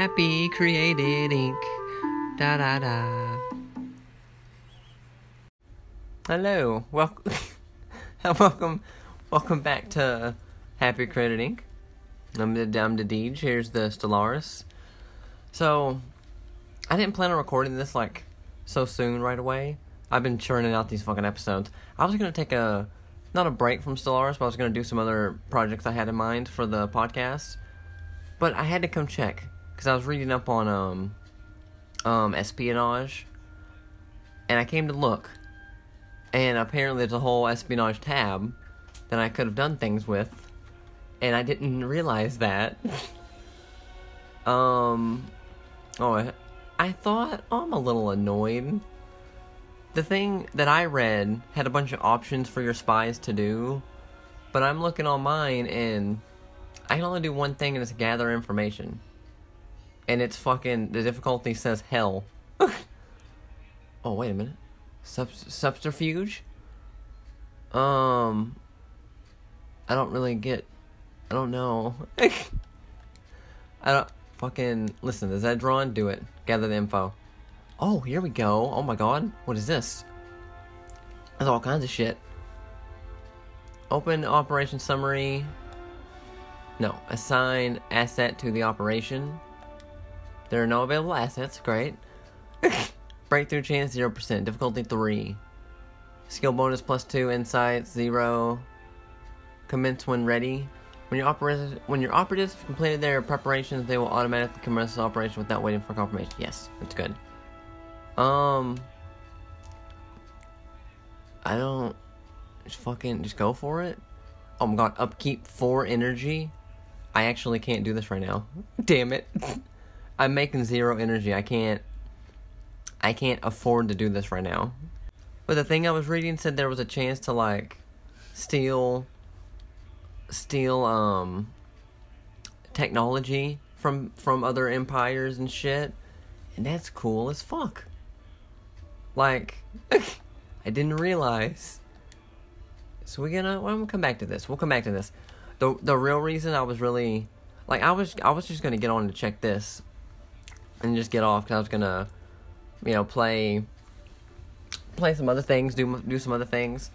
Happy Created Inc. Da da da. Hello, welcome, welcome, welcome back to Happy Created Inc. I'm the I'm Deej. Here's the Stellaris. So, I didn't plan on recording this like so soon right away. I've been churning out these fucking episodes. I was gonna take a not a break from Stellaris, but I was gonna do some other projects I had in mind for the podcast. But I had to come check because I was reading up on um um espionage, and I came to look, and apparently there's a whole espionage tab that I could have done things with, and I didn't realize that. um, oh, I, I thought oh, I'm a little annoyed. The thing that I read had a bunch of options for your spies to do, but I'm looking on mine and I can only do one thing and it's gather information. And it's fucking the difficulty says hell. oh wait a minute. Sub- subterfuge? Um I don't really get I don't know. I don't fucking listen, is that drawn? Do it. Gather the info. Oh, here we go. Oh my god. What is this? There's all kinds of shit. Open operation summary. No, assign asset to the operation. There are no available assets. Great. Breakthrough chance 0%. Difficulty 3. Skill bonus plus 2. Insight 0. Commence when ready. When your operators when your operatives have completed their preparations, they will automatically commence the operation without waiting for confirmation. Yes, that's good. Um, I don't just fucking just go for it. Oh my god, upkeep four energy. I actually can't do this right now. Damn it. I'm making zero energy. I can't I can't afford to do this right now. But the thing I was reading said there was a chance to like steal steal um technology from from other empires and shit. And that's cool as fuck. Like I didn't realize. So we're gonna well, I'm gonna come back to this. We'll come back to this. The the real reason I was really like I was I was just gonna get on to check this and just get off because I was gonna you know play play some other things, do do some other things.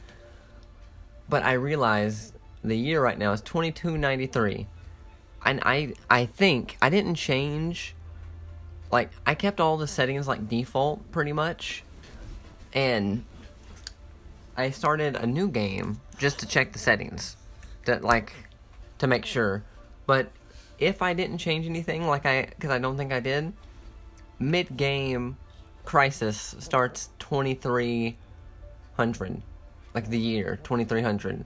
But I realized the year right now is 2293. And I I think I didn't change like I kept all the settings like default pretty much. And I started a new game just to check the settings. That like to make sure. But if I didn't change anything like I cuz I don't think I did, mid game crisis starts 2300 like the year 2300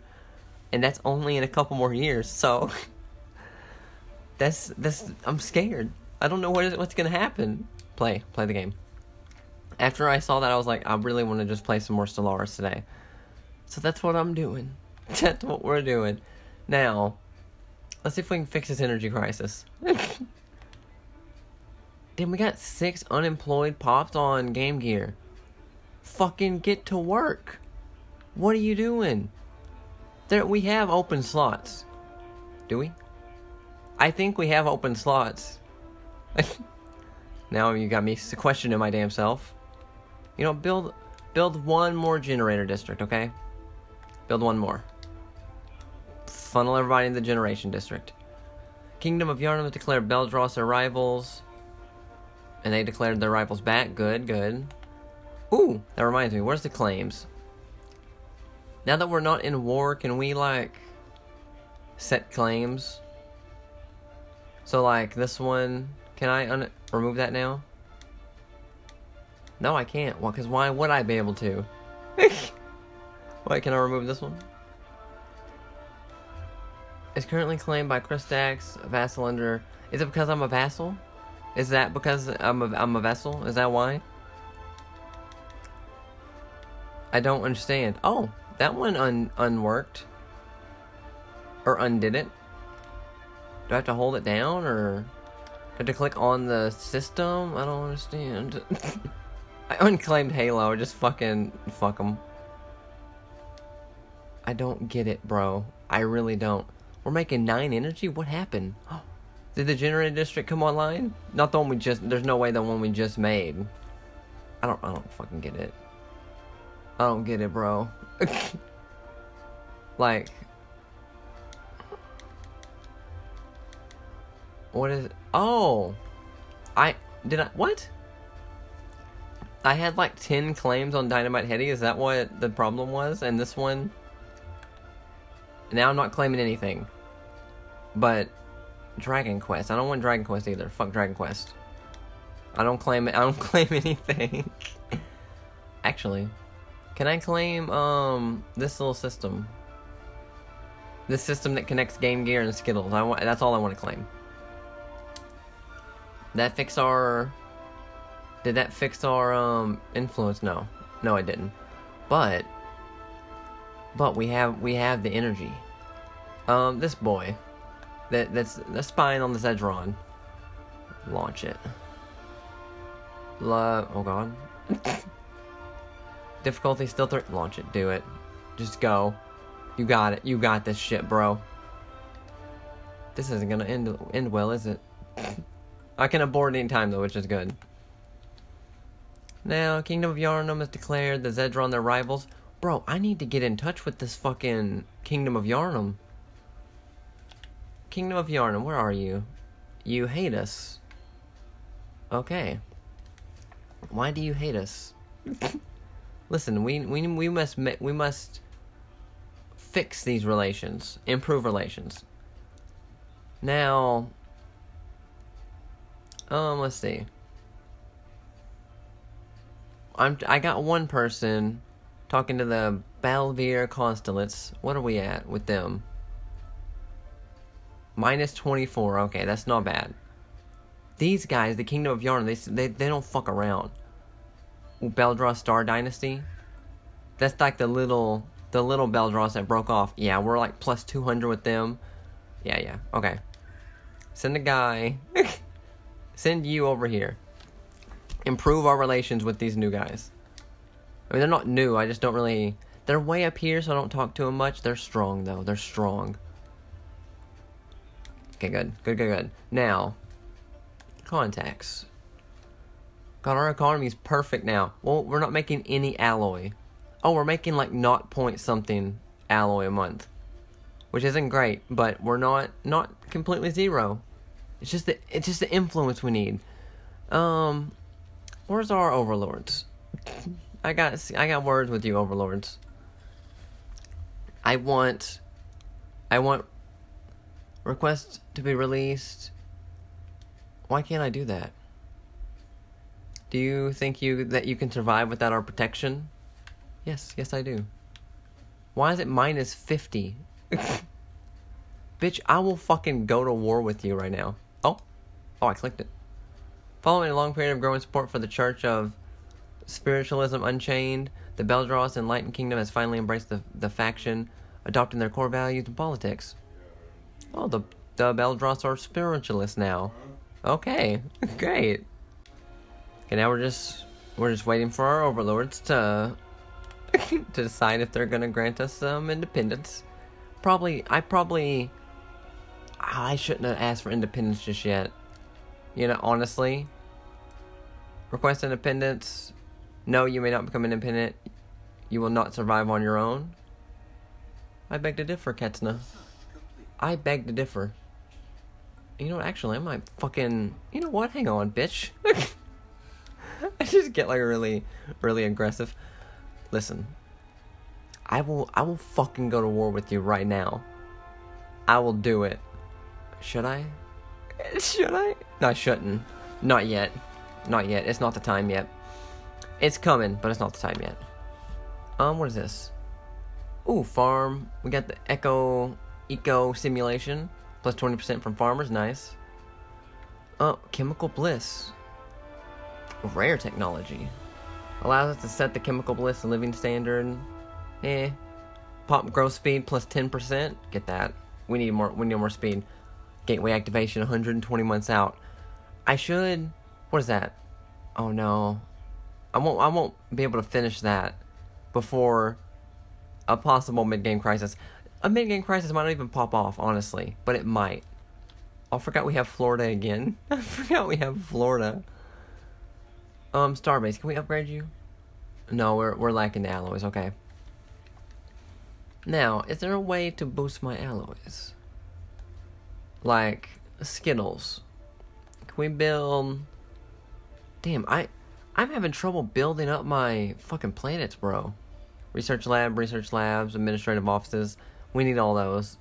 and that's only in a couple more years so that's that's i'm scared. I don't know what is, what's gonna happen. Play play the game. After i saw that i was like i really want to just play some more stellaris today. So that's what i'm doing. That's what we're doing. Now let's see if we can fix this energy crisis Damn, we got six unemployed pops on Game Gear. Fucking get to work. What are you doing? There, we have open slots. Do we? I think we have open slots. now you got me questioning my damn self. You know, build build one more generator district, okay? Build one more. Funnel everybody in the generation district. Kingdom of Yharnam declared Beldross their rivals. And they declared their rivals back. Good, good. Ooh, that reminds me. Where's the claims? Now that we're not in war, can we, like, set claims? So, like, this one, can I remove that now? No, I can't. Well, because why would I be able to? Wait, can I remove this one? It's currently claimed by Kristax, vassal under... Is it because I'm a vassal? Is that because I'm a, I'm a vessel? Is that why? I don't understand. Oh, that one un unworked. Or undid it. Do I have to hold it down or I have to click on the system? I don't understand. I unclaimed Halo. Just fucking fuck them. I don't get it, bro. I really don't. We're making nine energy. What happened? Oh, Did the generated district come online? Not the one we just. There's no way the one we just made. I don't. I don't fucking get it. I don't get it, bro. like. What is? Oh, I did I what? I had like ten claims on Dynamite Heady. Is that what the problem was? And this one. Now I'm not claiming anything. But Dragon Quest. I don't want Dragon Quest either. Fuck Dragon Quest. I don't claim it. I don't claim anything. Actually, can I claim um this little system? This system that connects Game Gear and Skittles. I want. That's all I want to claim. That fix our. Did that fix our um influence? No, no, I didn't. But. But we have we have the energy. Um, this boy that that's the spine on the Zedron. Launch it. La oh god. Difficulty still three. Launch it. Do it. Just go. You got it. You got this shit, bro. This isn't gonna end end well, is it? I can abort any time though, which is good. Now, Kingdom of Yharnam has declared the Zedron their rivals. Bro, I need to get in touch with this fucking Kingdom of Yharnam. Kingdom of Yharnam, where are you? You hate us. Okay. Why do you hate us? Listen, we we we must we must fix these relations, improve relations. Now, um, let's see. I'm I got one person talking to the Balvier Constellates. What are we at with them? Minus 24. Okay, that's not bad. These guys, the Kingdom of Yarn, they, they, they don't fuck around. Beldra Star Dynasty. That's like the little the little Beldross that broke off. Yeah, we're like plus 200 with them. Yeah, yeah. Okay. Send a guy. Send you over here. Improve our relations with these new guys. I mean, they're not new. I just don't really. They're way up here, so I don't talk to them much. They're strong, though. They're strong. Okay, good. Good, good, good. Now, contacts. God, our economy's perfect now. Well, we're not making any alloy. Oh, we're making like not point something alloy a month. Which isn't great, but we're not not completely zero. It's just the it's just the influence we need. Um where's our overlords? I got I got words with you overlords. I want I want Request to be released. Why can't I do that? Do you think you that you can survive without our protection? Yes, yes I do. Why is it minus 50? Bitch, I will fucking go to war with you right now. Oh. Oh, I clicked it. Following a long period of growing support for the Church of Spiritualism Unchained, the Beldross Enlightened Kingdom has finally embraced the, the faction, adopting their core values and politics. Oh, the the Beldross are spiritualists now. Okay, great. Okay, now we're just we're just waiting for our overlords to to decide if they're gonna grant us some independence. Probably, I probably I shouldn't have asked for independence just yet. You know, honestly, request independence. No, you may not become independent. You will not survive on your own. I beg to differ, Ketsna. I beg to differ. You know what? Actually, I might fucking. You know what? Hang on, bitch. I just get like really, really aggressive. Listen, I will. I will fucking go to war with you right now. I will do it. Should I? Should I? No, I shouldn't. Not yet. Not yet. It's not the time yet. It's coming, but it's not the time yet. Um, what is this? Ooh, farm. We got the Echo Eco Simulation, plus 20% from farmers, nice. Oh, Chemical Bliss. Rare technology. Allows us to set the Chemical Bliss and living standard. Eh. Pop growth speed plus 10%. Get that. We need more we need more speed. Gateway activation 120 months out. I should what is that? Oh no. I won't I won't be able to finish that before a possible mid game crisis. A mid game crisis might not even pop off, honestly, but it might. I forgot we have Florida again. I forgot we have Florida. Um, Starbase, can we upgrade you? No, we're we're lacking the alloys. Okay. Now, is there a way to boost my alloys? Like Skittles. Can we build? Damn, I I'm having trouble building up my fucking planets, bro. Research lab, research labs, administrative offices. We need all those.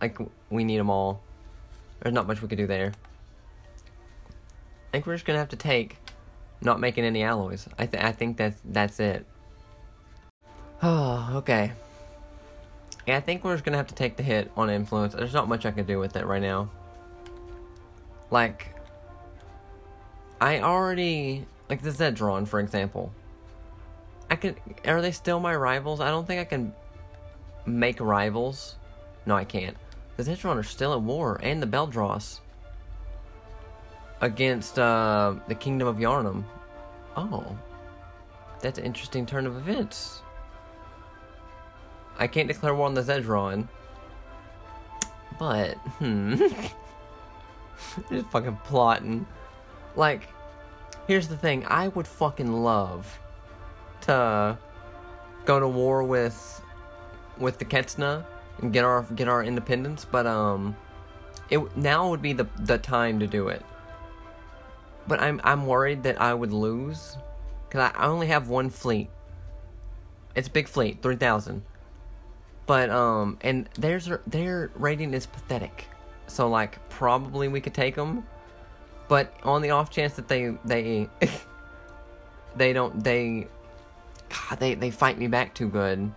Like we need them all. There's not much we could do there. I think we're just gonna have to take not making any alloys. I th- I think that's that's it. Oh, okay. Yeah, I think we're just gonna have to take the hit on influence. There's not much I can do with it right now. Like, I already like the Zedron, for example. I can. Are they still my rivals? I don't think I can make rivals. No, I can't. The Zedron are still at war, and the Beldross against uh, the Kingdom of Yharnam. Oh, that's an interesting turn of events. I can't declare war on the Zedron, but hmm, just fucking plotting. Like, here's the thing: I would fucking love to go to war with with the Ketsna and get our get our independence, but um, it now would be the the time to do it. But I'm I'm worried that I would lose because I, I only have one fleet. It's a big fleet, three thousand. But um, and theirs their rating is pathetic. So like probably we could take them, but on the off chance that they they they don't they God, they they fight me back too good,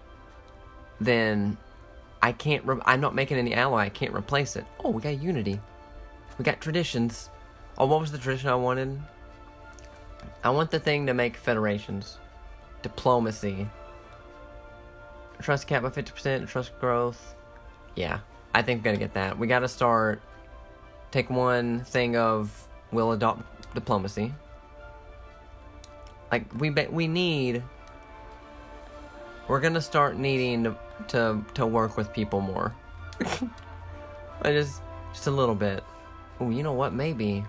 then I can't. Re- I'm not making any alloy. I can't replace it. Oh, we got unity. We got traditions. Oh, what was the tradition I wanted? I want the thing to make federations. Diplomacy. Trust cap by 50%, trust growth. Yeah, I think we're gonna get that. We gotta start. Take one thing of we'll adopt diplomacy. Like we be- we need. We're gonna start needing to to, to work with people more. I just just a little bit. Oh, you know what? Maybe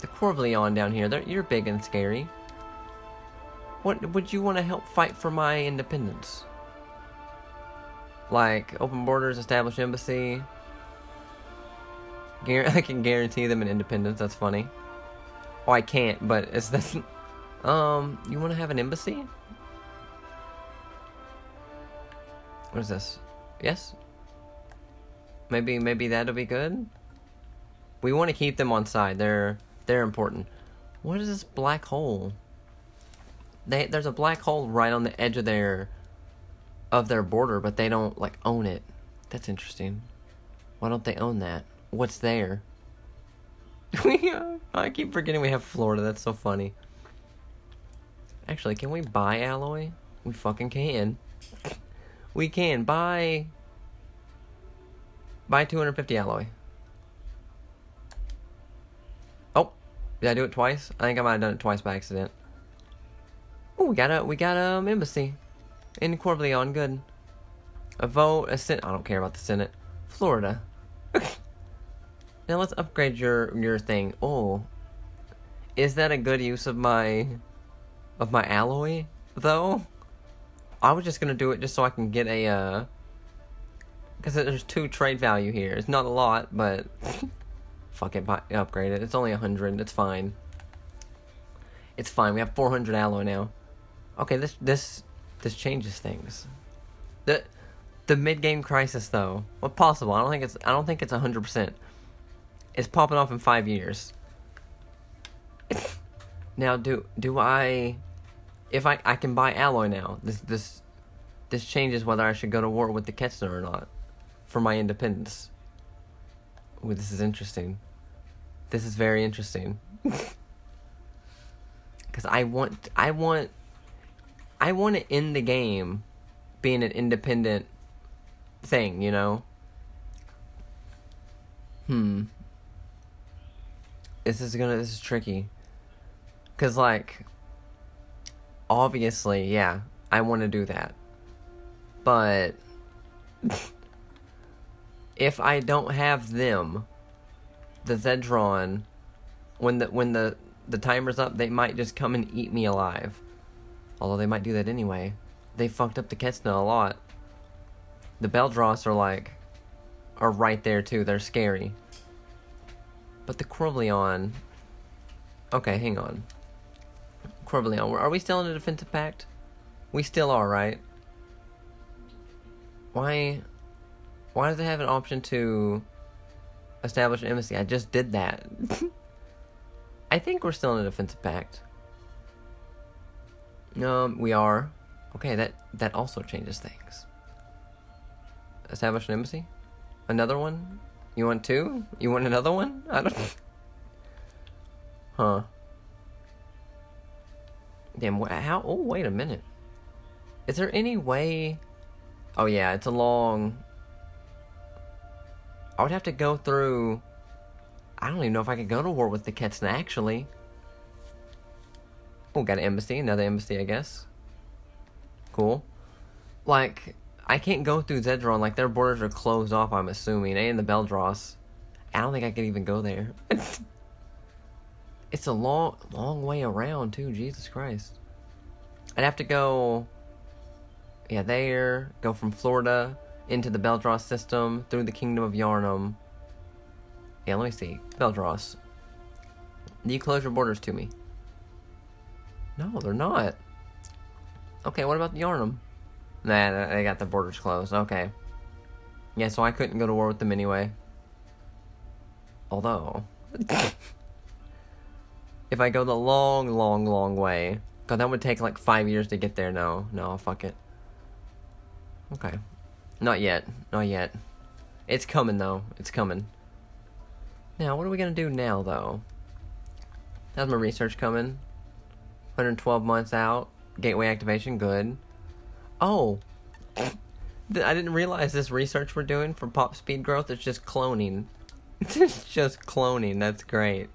the Corvleon down here. You're big and scary. What would you want to help fight for my independence? Like open borders, establish embassy. I can guarantee them an independence. That's funny. Oh, I can't, but it's that's. Um, you want to have an embassy? What is this? Yes. Maybe maybe that'll be good. We want to keep them on side. They're they're important. What is this black hole? They there's a black hole right on the edge of their of their border, but they don't like own it. That's interesting. Why don't they own that? What's there? I keep forgetting we have Florida. That's so funny. Actually, can we buy alloy? We fucking can. We can buy buy 250 alloy. Oh, did I do it twice? I think I might have done it twice by accident. Oh, we got a we got a um, embassy in Corvleon. Good. A vote, a senate. I don't care about the Senate. Florida. now let's upgrade your your thing. Oh, is that a good use of my of my alloy though? I was just gonna do it just so I can get a uh because there's two trade value here. It's not a lot, but fuck it, buy, upgrade it. It's only a hundred. It's fine. It's fine. We have 400 alloy now. Okay, this this this changes things. The the mid game crisis though, what possible? I don't think it's I don't think it's hundred percent. It's popping off in five years. now, do do I? If I I can buy alloy now, this this this changes whether I should go to war with the Ketsna or not for my independence. Ooh, this is interesting. This is very interesting. Cuz I want I want I want to end the game being an independent thing, you know? Hmm. This is gonna, this is tricky. Cause, like, obviously, yeah, I want to do that. But, if I don't have them, the Zedron, when the when the the timer's up, they might just come and eat me alive. Although they might do that anyway. They fucked up the Ketsna a lot. The Beldross are like are right there too. They're scary. But the Corleon Okay, hang on. Corleon, are we still in a defensive pact? We still are, right? Why why does it have an option to establish an embassy? I just did that. I think we're still in a defensive pact. Um, we are. Okay, that that also changes things. Establish an embassy? Another one? You want two? You want another one? I don't Huh. Damn, how? Oh, wait a minute. Is there any way... Oh, yeah, it's a long... I would have to go through... I don't even know if I could go to war with the Ketsna, actually. Oh, got an embassy. Another embassy, I guess. Cool. Like, I can't go through Zedron. Like, their borders are closed off, I'm assuming. And the Beldross. I don't think I could even go there. it's a long, long way around, too. Jesus Christ. I'd have to go, yeah, there, go from Florida into the Beldross system, through the Kingdom of Yharnam. Yeah, let me see. Beldross. Do you close your borders to me? No, they're not. Okay, what about Yharnam? Nah, they got the borders closed. Okay. Yeah, so I couldn't go to war with them anyway. Although, if I go the long, long, long way, God, that would take like five years to get there. No, no, fuck it. Okay. Not yet. Not yet. It's coming, though. It's coming. Now, what are we to do now, though? How's my research coming? 112 months out. Gateway activation, good. Oh, I didn't realize this research we're doing for pop speed growth is just cloning. it's just cloning. That's great.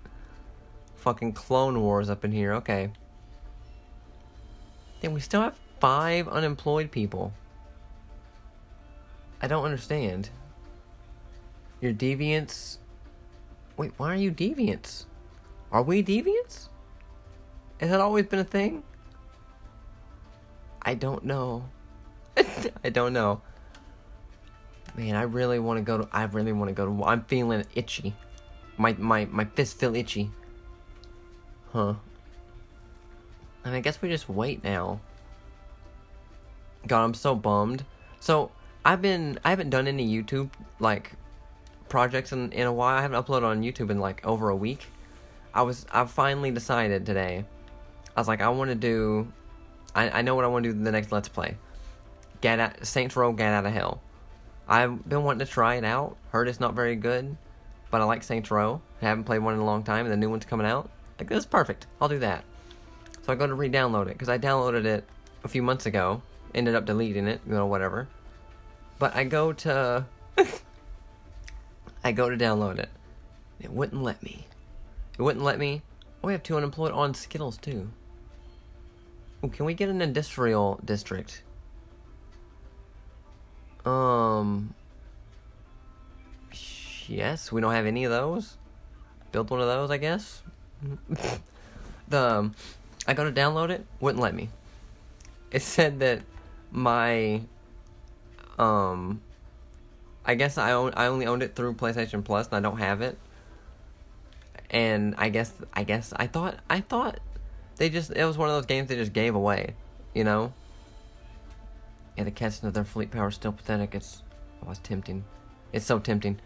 Fucking clone wars up in here. Okay. Then we still have five unemployed people. I don't understand. Your deviants. Wait, why are you deviants? Are we deviants? Has that always been a thing? I don't know. I don't know. Man, I really want to go to. I really want to go to. I'm feeling itchy. My my my fist feel itchy. Huh. Mean, I guess we just wait now. God, I'm so bummed. So I've been I haven't done any YouTube like projects in in a while. I haven't uploaded on YouTube in like over a week. I was I finally decided today. I was like I want to do. I I know what I want to do the next Let's Play. Get out Saints Row Gat Out of Hell. I've been wanting to try it out. Heard it's not very good, but I like Saints Row. I haven't played one in a long time, and the new one's coming out. Like this is perfect. I'll do that. So I go to re-download it because I downloaded it a few months ago. Ended up deleting it, you know, whatever. But I go to I go to download it. It wouldn't let me. It wouldn't let me. Oh, we have two unemployed on Skittles too. Ooh, can we get an industrial district? Um. Yes, we don't have any of those. Build one of those, I guess. the um, I go to download it, wouldn't let me. It said that my um I guess I own I only owned it through PlayStation Plus and I don't have it. And I guess I guess I thought I thought they just it was one of those games they just gave away, you know? Yeah, the of their fleet power is still pathetic. It's oh, tempting. It's so tempting.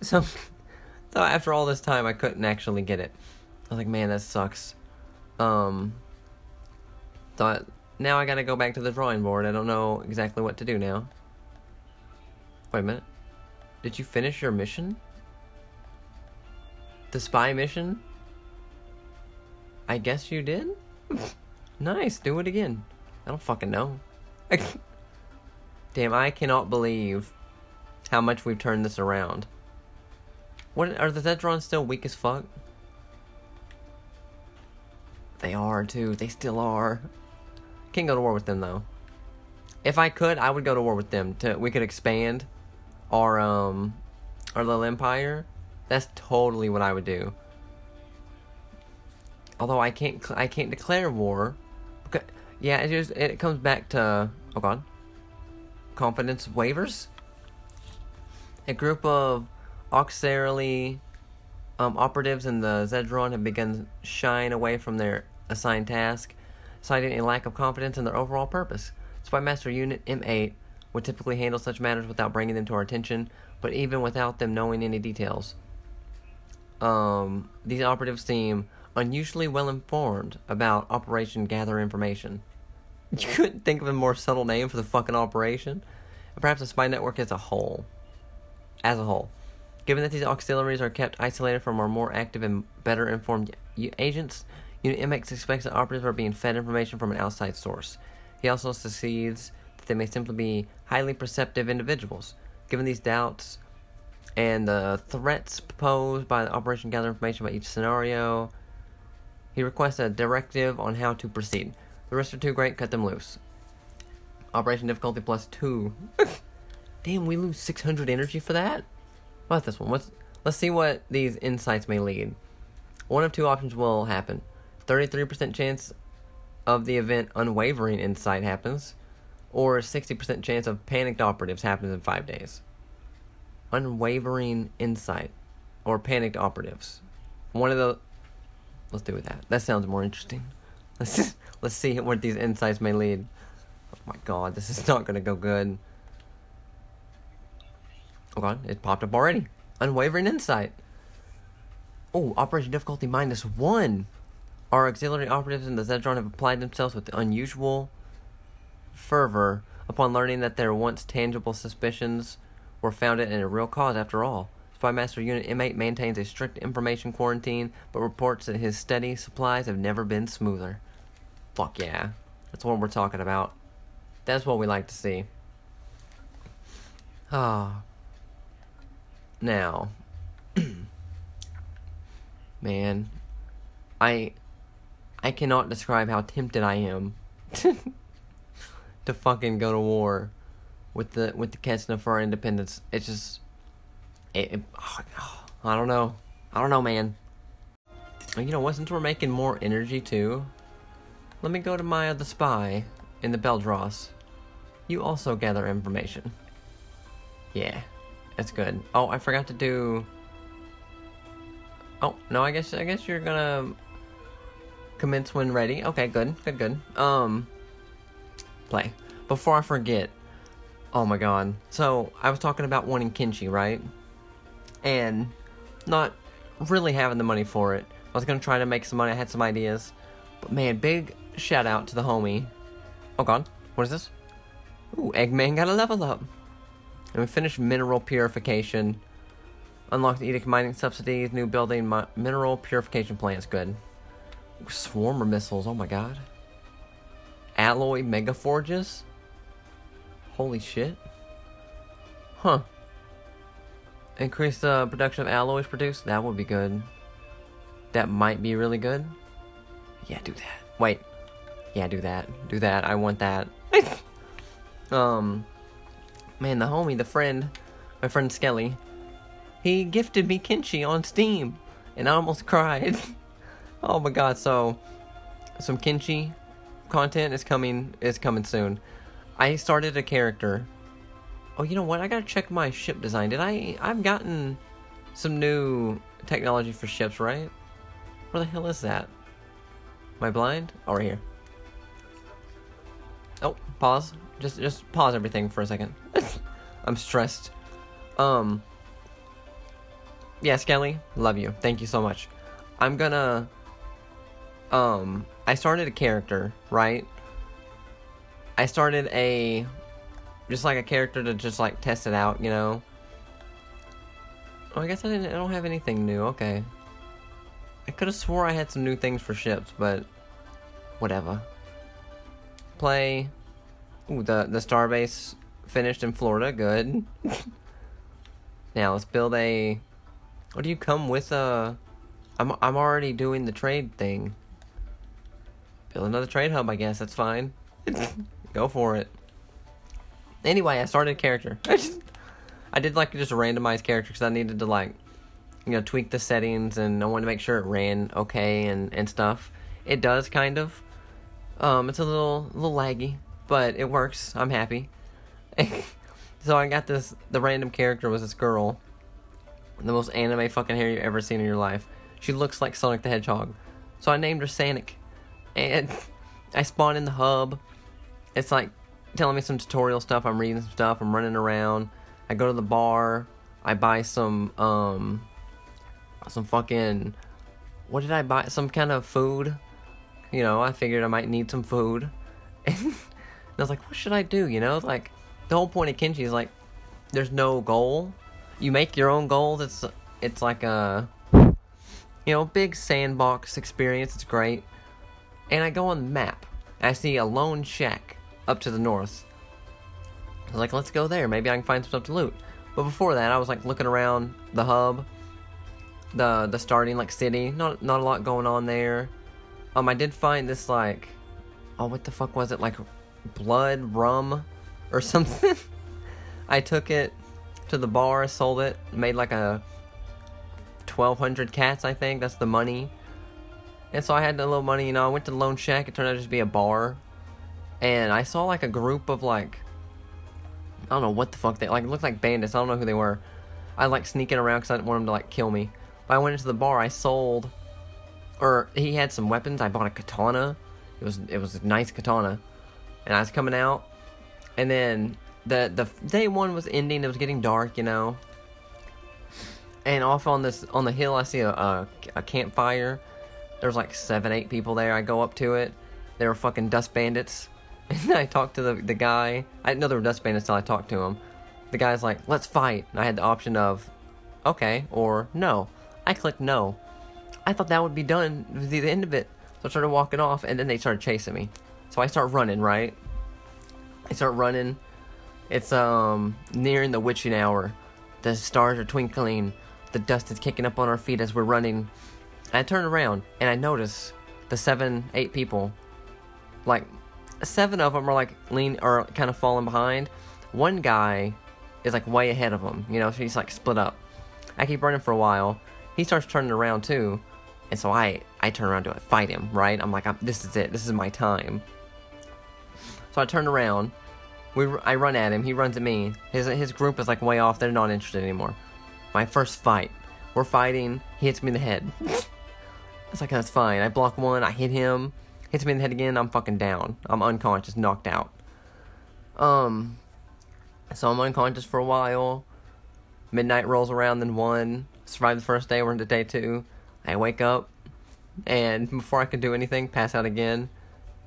So so after all this time I couldn't actually get it. I was like, man, that sucks. Um thought now I gotta go back to the drawing board. I don't know exactly what to do now. Wait a minute. Did you finish your mission? The spy mission? I guess you did? nice, do it again. I don't fucking know. Damn, I cannot believe how much we've turned this around. What are the Zedrons still weak as fuck? They are too. They still are. Can't go to war with them though. If I could, I would go to war with them. To we could expand our um our little empire. That's totally what I would do. Although I can't, I can't declare war. Because, yeah, it just it comes back to oh god, confidence waivers. A group of auxiliary um, operatives in the Zedron have begun shying away from their assigned task, citing a lack of confidence in their overall purpose. Spy Master Unit M8 would typically handle such matters without bringing them to our attention, but even without them knowing any details. Um, these operatives seem unusually well informed about Operation Gather Information. You couldn't think of a more subtle name for the fucking operation? Perhaps the spy network as a whole. As a whole. Given that these auxiliaries are kept isolated from our more active and better informed agents, Unit MX expects that operatives are being fed information from an outside source. He also succeeds that they may simply be highly perceptive individuals. Given these doubts and the threats posed by the Operation Gather information about each scenario, he requests a directive on how to proceed. The risks are too great, cut them loose. Operation difficulty plus two. Damn, we lose 600 energy for that? What this one? Let's let's see what these insights may lead. One of two options will happen. 33% chance of the event unwavering insight happens, or 60% chance of panicked operatives happens in 5 days. Unwavering insight or panicked operatives. One of the Let's do with that. That sounds more interesting. Let's let's see what these insights may lead. Oh my god, this is not gonna go good. Oh god, it popped up already. Unwavering insight. Oh, operation difficulty minus one. Our auxiliary operatives in the Zedron have applied themselves with unusual fervor upon learning that their once tangible suspicions were founded in a real cause after all. Spy Master Unit M8 maintains a strict information quarantine, but reports that his steady supplies have never been smoother. Fuck yeah. That's what we're talking about. That's what we like to see. Ah. Now. Man. I. I cannot describe how tempted I am to fucking go to war with the with the Ketsna for our independence. It's just it, it, oh, I don't know. I don't know, man. You know what? Since we're making more energy too, let me go to my other spy in the Beldross. You also gather information. Yeah, that's good. Oh, I forgot to do. Oh no, I guess I guess you're gonna commence when ready. Okay, good, good, good. Um, play before I forget. Oh my god. So I was talking about wanting Kenshi, right? and not really having the money for it. I was gonna try to make some money. I had some ideas, but man, big shout out to the homie. Oh god, what is this? Ooh, Eggman got a level up. And we finished mineral purification. Unlocked the edict mining subsidies, new building mi mineral purification plants. Good. Swarmer missiles. Oh my god. Alloy mega forges. Holy shit. Huh. Increase the production of alloys produced? That would be good. That might be really good. Yeah, do that. Wait. Yeah, do that. Do that. I want that. um, man, the homie, the friend, my friend Skelly, he gifted me Kenshi on Steam, and I almost cried. oh my god! So, some Kenshi content is coming. Is coming soon. I started a character Oh, you know what? I gotta check my ship design. Did I? I've gotten some new technology for ships, right? Where the hell is that? Am I blind? Oh, right here. Oh, pause. Just, just pause everything for a second. I'm stressed. Um. Yeah, Skelly, love you. Thank you so much. I'm gonna. Um, I started a character, right? I started a just like a character to just like test it out, you know. Oh, I guess I didn't. I don't have anything new. Okay. I could have swore I had some new things for ships, but whatever. Play. Ooh, the the starbase finished in Florida. Good. now let's build a. What do you come with? A. I'm I'm already doing the trade thing. Build another trade hub. I guess that's fine. Go for it. Anyway, I started a character. I just, I did like just a randomized character because I needed to like, you know tweak the settings and I wanted to make sure it ran okay and and stuff. It does kind of. Um, it's a little a little laggy, but it works. I'm happy. so I got this. The random character was this girl, the most anime fucking hair you've ever seen in your life. She looks like Sonic the Hedgehog, so I named her Sanic, and I spawned in the hub. It's like telling me some tutorial stuff. I'm reading some stuff. I'm running around. I go to the bar. I buy some um some fucking what did I buy? Some kind of food. You know, I figured I might need some food. I was like, what should I do? You know, like the whole point of Kenshi is like there's no goal. You make your own goals. It's it's like a you know, big sandbox experience. It's great. And I go on the map. I see a lone shack up to the north. I was like, let's go there. Maybe I can find some stuff to loot. But before that, I was like looking around the hub, the the starting like city. Not not a lot going on there. Um, I did find this like, oh, what the fuck was it? Like, blood rum, or something. I took it to the bar, sold it, made like a twelve hundred cats. I think that's the money. And so I had a little money, you know. I went to the Lone Shack. It turned out to just be a bar, and I saw like a group of like I don't know what the fuck they like. It looked like bandits. I don't know who they were. I like sneaking around because I didn't want them to like kill me. But I went into the bar. I sold, or he had some weapons. I bought a katana. It was it was a nice katana, and I was coming out, and then the the day one was ending. It was getting dark, you know. And off on this on the hill, I see a a, a campfire. There's like seven, eight people there. I go up to it. They were fucking dust bandits. And I talked to the, the guy. I didn't know there were dust bandits until I talked to him. The guy's like, let's fight. And I had the option of, okay, or no. I clicked no. I thought that would be done, would be the end of it. So I started walking off, and then they started chasing me. So I start running, right? I start running. It's um nearing the witching hour. The stars are twinkling. The dust is kicking up on our feet as we're running. I turn around and I notice the seven, eight people, like seven of them are like lean or kind of falling behind. One guy is like way ahead of them, you know, so he's like split up. I keep running for a while. He starts turning around too, and so I I turn around to fight him. Right? I'm like, I'm, this is it. This is my time. So I turn around. We I run at him. He runs at me. His his group is like way off. They're not interested anymore. My first fight. We're fighting. He hits me in the head. it's like that's fine. I block one. I hit him hits me in the head again, I'm fucking down. I'm unconscious, knocked out. Um, so I'm unconscious for a while. Midnight rolls around, then one. Survive the first day, we're into day two. I wake up, and before I can do anything, pass out again.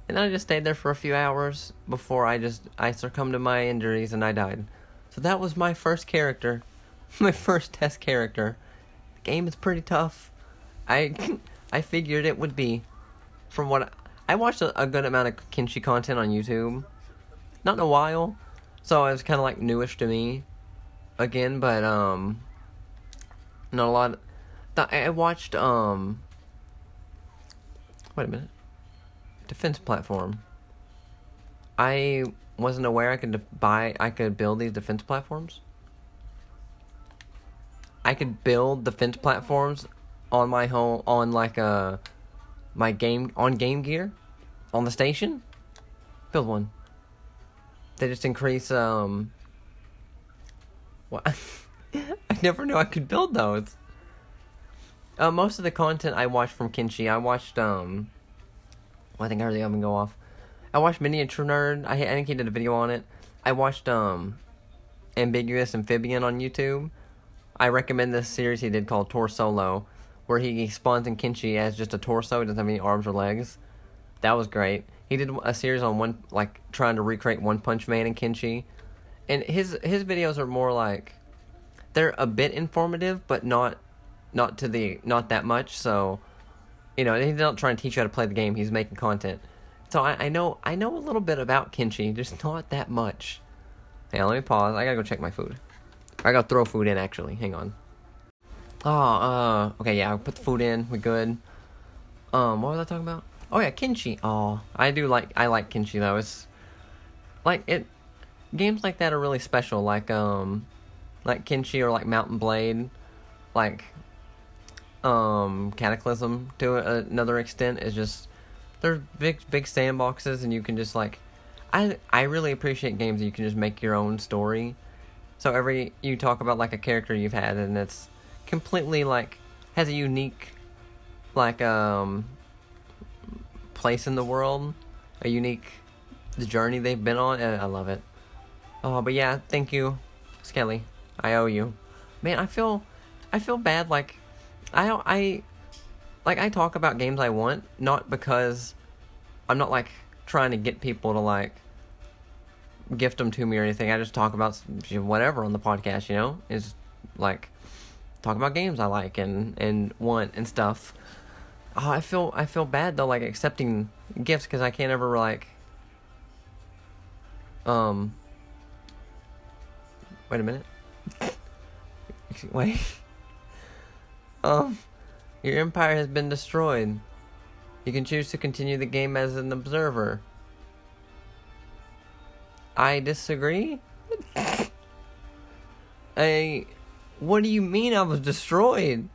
And I just stayed there for a few hours before I just I succumbed to my injuries and I died. So that was my first character, my first test character. The game is pretty tough. I I figured it would be, from what I watched a, a good amount of Kenshi content on YouTube. Not in a while, so it was kind of like newish to me again, but um, not a lot. I watched um. Wait a minute. Defense platform. I wasn't aware I could buy. I could build these defense platforms. I could build defense platforms on my home on like a my game on Game Gear on the station. Build one. They just increase um. What? I never knew I could build those. Uh, most of the content I watched from Kenshi, I watched um. Well, I think I heard the oven go off. I watched Miniature Nerd. I, I think he did a video on it. I watched um, Ambiguous Amphibian on YouTube. I recommend this series he did called Tor Solo where he spawns in Kenshi as just a torso, he doesn't have any arms or legs. That was great. He did a series on one like trying to recreate One Punch Man in Kenshi, and his his videos are more like they're a bit informative, but not not to the not that much. So you know he's not trying to teach you how to play the game. He's making content. So I, I know I know a little bit about Kenshi, just not that much. On, let me pause. I gotta go check my food. I gotta throw food in actually. Hang on. Oh, uh, okay, yeah, I put the food in. We're good. Um, what was I talking about? Oh yeah, Kenshi. Oh, I do like I like Kenshi though. It's like it games like that are really special. Like um, like Kenshi or like Mount & Blade. Like um, Cataclysm to another extent. Is just they're big big sandboxes, and you can just like, I I really appreciate games that you can just make your own story. So every you talk about like a character you've had, and it's completely like has a unique like um place in the world, a unique the journey they've been on, and I love it. Oh, but yeah, thank you, Skelly. I owe you. Man, I feel, I feel bad. Like, I don't, I, like I talk about games I want, not because I'm not like trying to get people to like gift them to me or anything. I just talk about whatever on the podcast. You know, is like talk about games I like and and want and stuff. Oh, I feel I feel bad though, like accepting gifts because I can't ever like. Um. Wait a minute. Wait. Um, your empire has been destroyed. You can choose to continue the game as an observer. I disagree. I. What do you mean I was destroyed?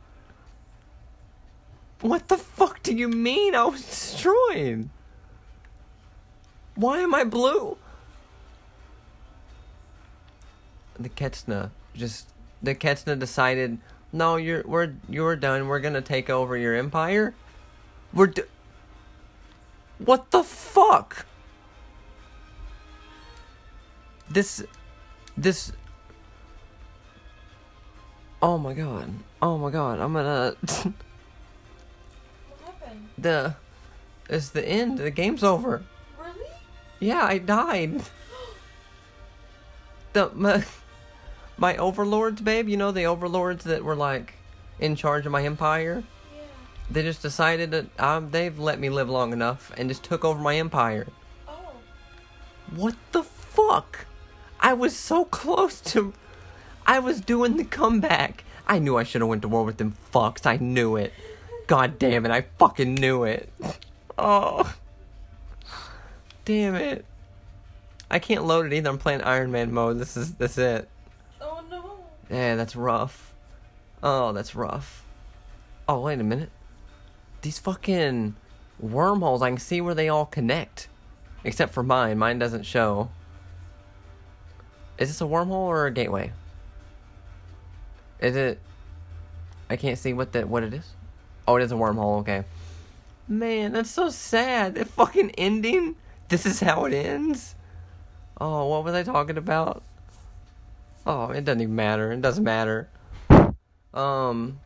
What the fuck do you mean I was destroyed? Why am I blue? The Ketsna just the Ketsna decided, no, you're we're you're done. We're gonna take over your empire. We're d- what the fuck? This, this. Oh my god! Oh my god! I'm gonna. What happened? the, it's the end. The game's over. Really? Yeah, I died. The my, overlords, babe. You know the overlords that were like in charge of my empire. Yeah. They just decided that um, they've let me live long enough and just took over my empire. Oh. What the fuck? I was so close to. I was doing the comeback. I knew I should have went to war with them fucks. I knew it. God damn it! I fucking knew it. Oh. Damn it. I can't load it either. I'm playing Iron Man mode. This is this is it. Yeah, that's rough. Oh, that's rough. Oh, wait a minute. These fucking wormholes, I can see where they all connect. Except for mine. Mine doesn't show. Is this a wormhole or a gateway? Is it I can't see what the what it is. Oh, it is a wormhole, okay. Man, that's so sad. The fucking ending. This is how it ends. Oh, what was I talking about? Oh, it doesn't even matter. It doesn't matter. Um.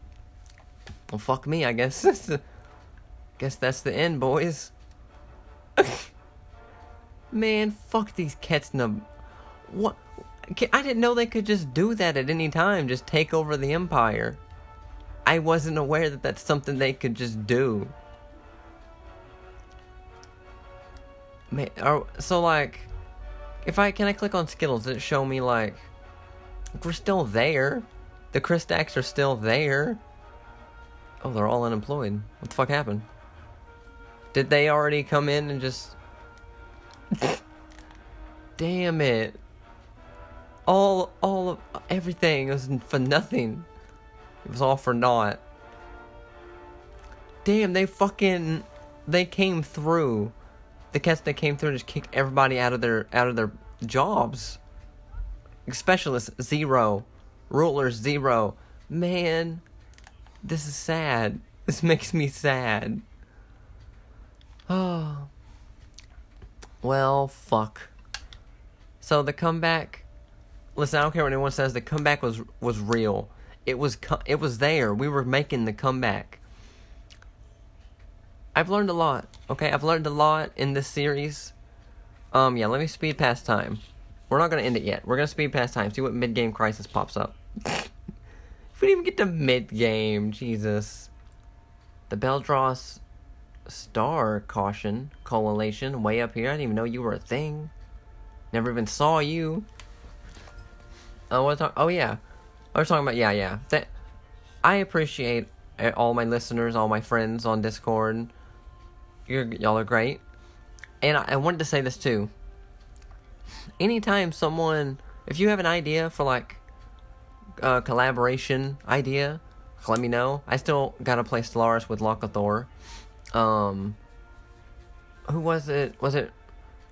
Well, fuck me. I guess. Guess that's the end, boys. Man, fuck these Ketsna. What? I didn't know they could just do that at any time. Just take over the empire. I wasn't aware that that's something they could just do. Man, are, so like, if I can I click on Skittles, it show me like we're still there? The Christaks are still there. Oh, they're all unemployed. What the fuck happened? Did they already come in and just? Damn it! All, all of everything was for nothing. It was all for naught. Damn, they fucking, they came through. The cats that came through just kicked everybody out of their out of their jobs. Specialists zero, rulers zero. Man, this is sad. This makes me sad. Oh. Well, fuck. So the comeback. Listen, I don't care what anyone says. The comeback was was real. It was it was there. We were making the comeback. I've learned a lot. Okay, I've learned a lot in this series. Um, yeah, let me speed past time. We're not gonna end it yet. We're gonna speed past time. See what mid game crisis pops up. if we didn't even get to mid game, Jesus. The Beldross Star Caution Coalition way up here. I didn't even know you were a thing. Never even saw you. Oh, what? Talk- oh yeah, I was talking about yeah, yeah. That I appreciate uh, all my listeners, all my friends on Discord. You're y'all are great, and I, I wanted to say this too. Anytime someone, if you have an idea for like a collaboration idea, let me know. I still gotta play Stellaris with Locathor. Um, who was it? Was it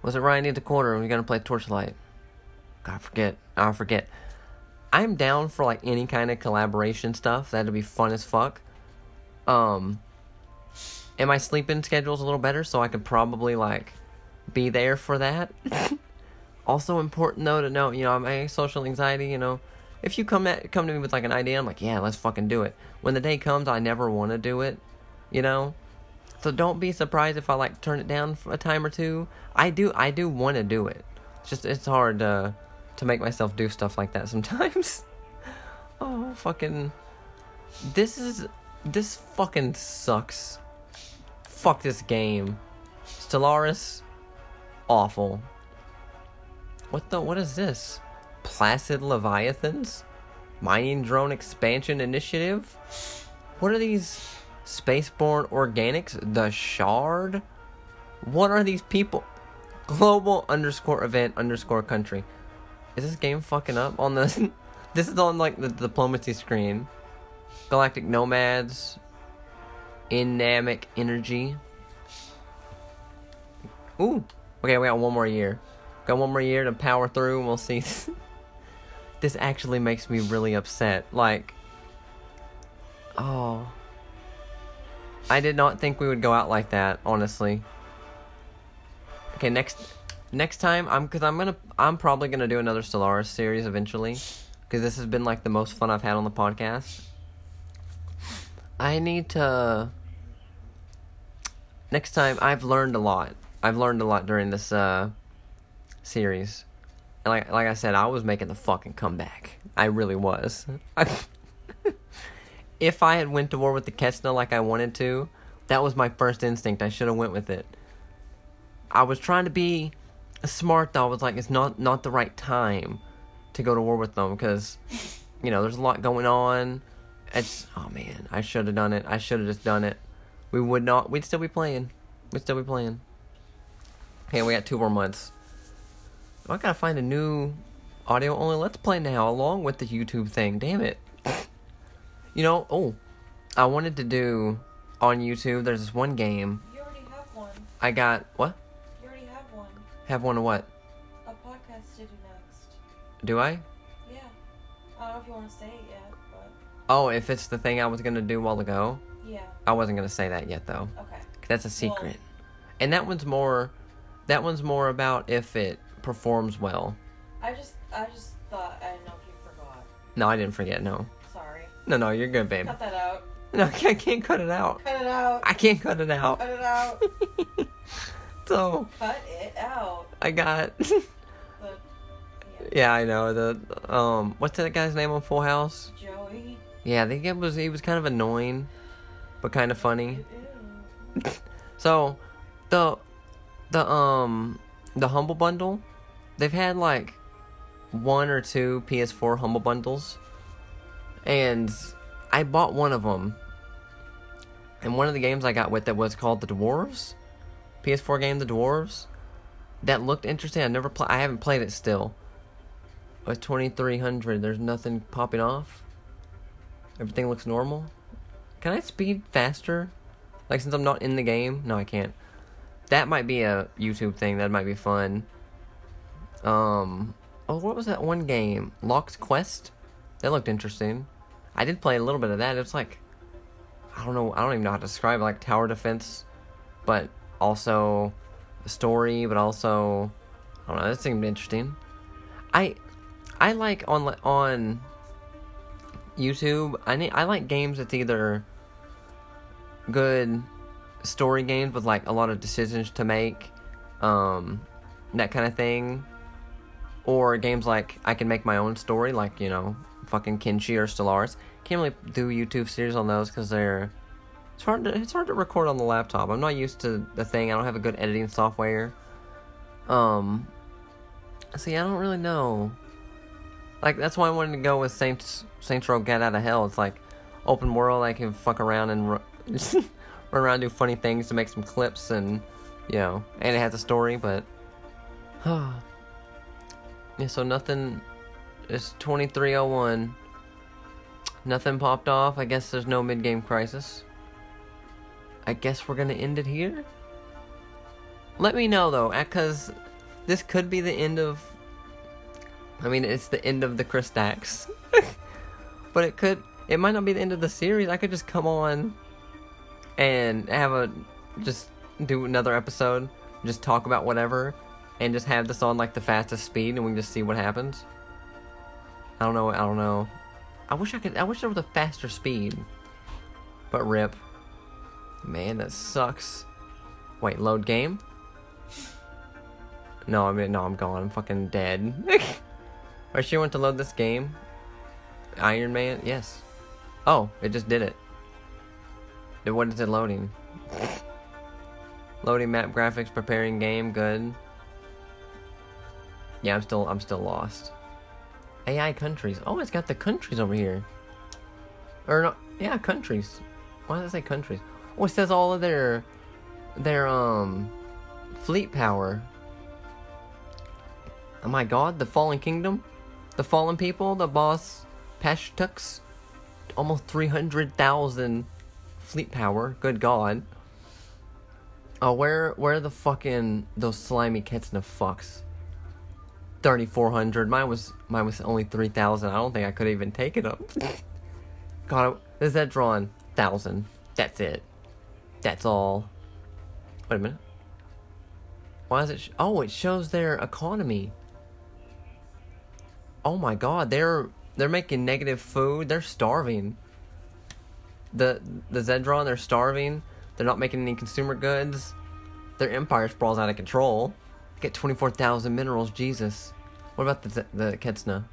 was it Ryan in the corner? We're gonna play Torchlight. God, forget. I forget. I'm down for like any kind of collaboration stuff. That'd be fun as fuck. Um, and my sleeping schedule's a little better, so I could probably like be there for that. also important though to know, you know, my social anxiety. You know, if you come at come to me with like an idea, I'm like, yeah, let's fucking do it. When the day comes, I never want to do it. You know, so don't be surprised if I like turn it down for a time or two. I do I do want to do it. It's just it's hard to to make myself do stuff like that sometimes. oh fucking this is this fucking sucks. Fuck this game. Stellaris awful. What the what is this? Placid Leviathans? Mining drone expansion initiative? What are these Spaceborne Organics, The Shard. What are these people? Global underscore event underscore country. Is this game fucking up on this? this is on like the diplomacy screen. Galactic Nomads. Inamic Energy. Ooh. Okay, we got one more year. Got one more year to power through and we'll see. this actually makes me really upset. Like, oh. I did not think we would go out like that, honestly. Okay, next next time I'm cuz I'm going to I'm probably going to do another Stellaris series eventually cuz this has been like the most fun I've had on the podcast. I need to Next time I've learned a lot. I've learned a lot during this uh series. And like like I said, I was making the fucking comeback. I really was. if I had went to war with the Ketsna like I wanted to, that was my first instinct. I should have went with it. I was trying to be smart though. I was like, it's not not the right time to go to war with them because, you know, there's a lot going on. It's oh man, I should have done it. I should have just done it. We would not. We'd still be playing. We'd still be playing. Okay, we got two more months. I gotta find a new audio only let's play now along with the YouTube thing. Damn it. You know, oh, I wanted to do on YouTube. There's this one game. You already have one. I got what? You already have one. Have one of what? A podcast to do next. Do I? Yeah. I don't know if you want to say it yet, but Oh, if it's the thing I was gonna do a while ago. yeah. I wasn't gonna say that yet though. Okay. That's a secret. and that one's more. That one's more about if it performs well. I just, I just thought I know if you forgot. No, I didn't forget. No. Sorry. No, no, you're good, babe. Cut that out. No, I can't, I can't cut it out. Cut it out. I can't cut it out. Cut it out. so Cut it out. I got. The, yeah. yeah, I know the um. What's that guy's name on Full House? Joey. Yeah, I think it was he was kind of annoying, but kind of funny. So, the the um the humble bundle, they've had like one or two PS4 humble bundles, and I bought one of them. And one of the games I got with it was called The Dwarves, PS4 game The Dwarves. That looked interesting. I never play. I haven't played it still. It's three hundred. There's nothing popping off. Everything looks normal. Can I speed faster? Like since I'm not in the game? No, I can't. That might be a YouTube thing. That might be fun. Um. Oh, what was that one game? Lock's Quest. That looked interesting. I did play a little bit of that. It's like, I don't know. I don't even know how to describe it. Like tower defense, but also the story, but also I don't know. That seemed interesting. I I like on on YouTube. I need, I like games that's either good story games with like a lot of decisions to make, um, that kind of thing, or games like I can make my own story, like you know, fucking Kenshi or Stellaris. Can't really do YouTube series on those because they're it's hard to it's hard to record on the laptop. I'm not used to the thing. I don't have a good editing software. Um, see, I don't really know. Like that's why I wanted to go with Saints Saints Row Gat Out of Hell. It's like open world. I can fuck around and run, run around, and do funny things to make some clips, and you know, and it has a story. But yeah, so nothing. It's twenty three oh one. Nothing popped off. I guess there's no mid game crisis. I guess we're gonna end it here. Let me know though, because this could be the end of. I mean, it's the end of the Chris Dax, but it could. It might not be the end of the series. I could just come on and have a just do another episode, just talk about whatever, and just have this on like the fastest speed, and we can just see what happens. I don't know. I don't know. I wish I could. I wish there was a faster speed. But rip. Man, that sucks. Wait, load game? No, I mean, no, I'm gone. I'm fucking dead. Or she went to load this game? Iron Man? Yes. Oh, it just did. It what is it loading? Loading map graphics, preparing game, good. Yeah, I'm still I'm still lost. AI countries. Oh, it's got the countries over here. Or no, yeah, countries. Why does it say countries? Oh, it says all of their their um fleet power. Oh my god, the Fallen Kingdom, the Fallen People, the boss Pashtuks, almost three hundred thousand fleet power. Good god. Oh, where where the fucking those slimy cats and the fucks? 3400 mine was mine was only 3000 i don't think i could even take it up. God is that drawn 1000 that's it. That's all. Wait a minute. Why is it sh- oh it shows their economy. Oh my god they're they're making negative food. They're starving. The the zedron they're starving. They're not making any consumer goods. Their empire sprawls out of control Get 24,000 minerals, Jesus. What about the the Ketsna?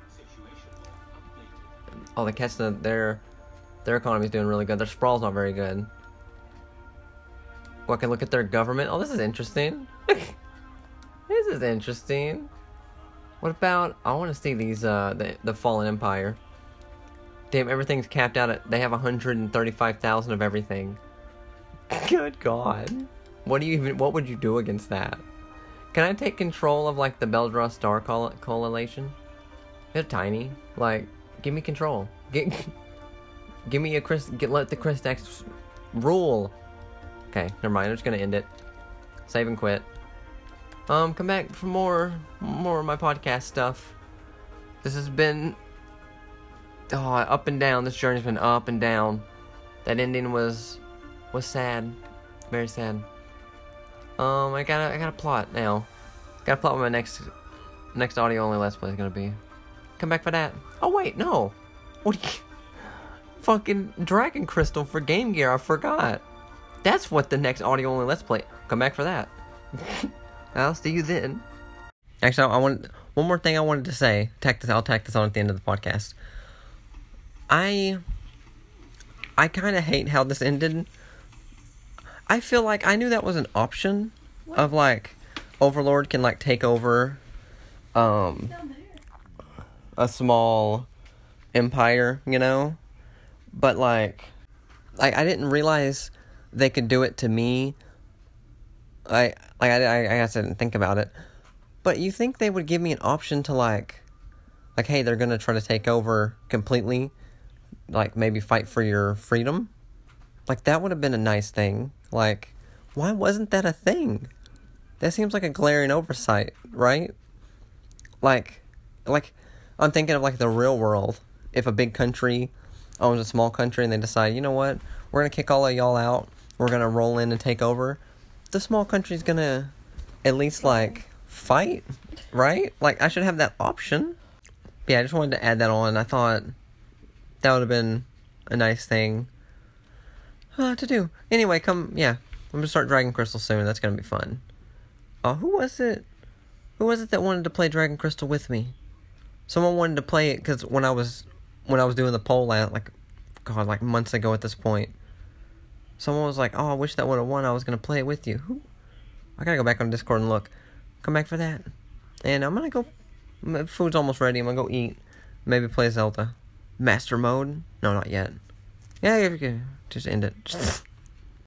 Oh, the Ketsna, their their economy's doing really good. Their sprawl's not very good. Well, I can look at their government. Oh, this is interesting. this is interesting. What about? I want to see these. Uh, the the fallen empire. Damn, everything's capped out at. They have 135,000 of everything. Good God. What do you even? What would you do against that? Can I take control of like the Beldra Star Coalition? They're tiny. Like, give me control. Get, give me a Chris. Get let the Chris Dax rule. Okay, never mind. I'm just gonna end it. Save and quit. Um, come back for more, more of my podcast stuff. This has been, oh, up and down. This journey's been up and down. That ending was, was sad, very sad. Um, I got a, I got a plot now. Gotta plot what my next, next audio only let's play is gonna be. Come back for that. Oh wait, no. What? You, fucking Dragon Crystal for Game Gear. I forgot. That's what the next audio only let's play. Come back for that. I'll see you then. Actually, I want one more thing I wanted to say. Tack this. I'll tack this on at the end of the podcast. I. I kind of hate how this ended. I feel like I knew that was an option of like Overlord can like take over um a small empire, you know? But like like I didn't realize they could do it to me. I like I I, I guess I didn't think about it. But you think they would give me an option to like like hey, they're going to try to take over completely like maybe fight for your freedom? Like that would have been a nice thing. Like why wasn't that a thing? That seems like a glaring oversight, right? Like like I'm thinking of like the real world. If a big country owns a small country and they decide, you know what, we're gonna kick all of y'all out, we're gonna roll in and take over, the small country's gonna at least like fight, right? Like I should have that option. Yeah, I just wanted to add that on. I thought that would have been a nice thing uh, to do. Anyway, come yeah, I'm gonna start Dragon Crystal soon. That's gonna be fun. Uh, who was it? Who was it that wanted to play Dragon Crystal with me? Someone wanted to play it because when I was when I was doing the poll out like God like months ago at this point, someone was like, "Oh, I wish that would have won. I was gonna play it with you." Who? I gotta go back on Discord and look. Come back for that, and I'm gonna go. My food's almost ready. I'm gonna go eat. Maybe play Zelda. Master mode? No, not yet. Yeah, if you can just end it.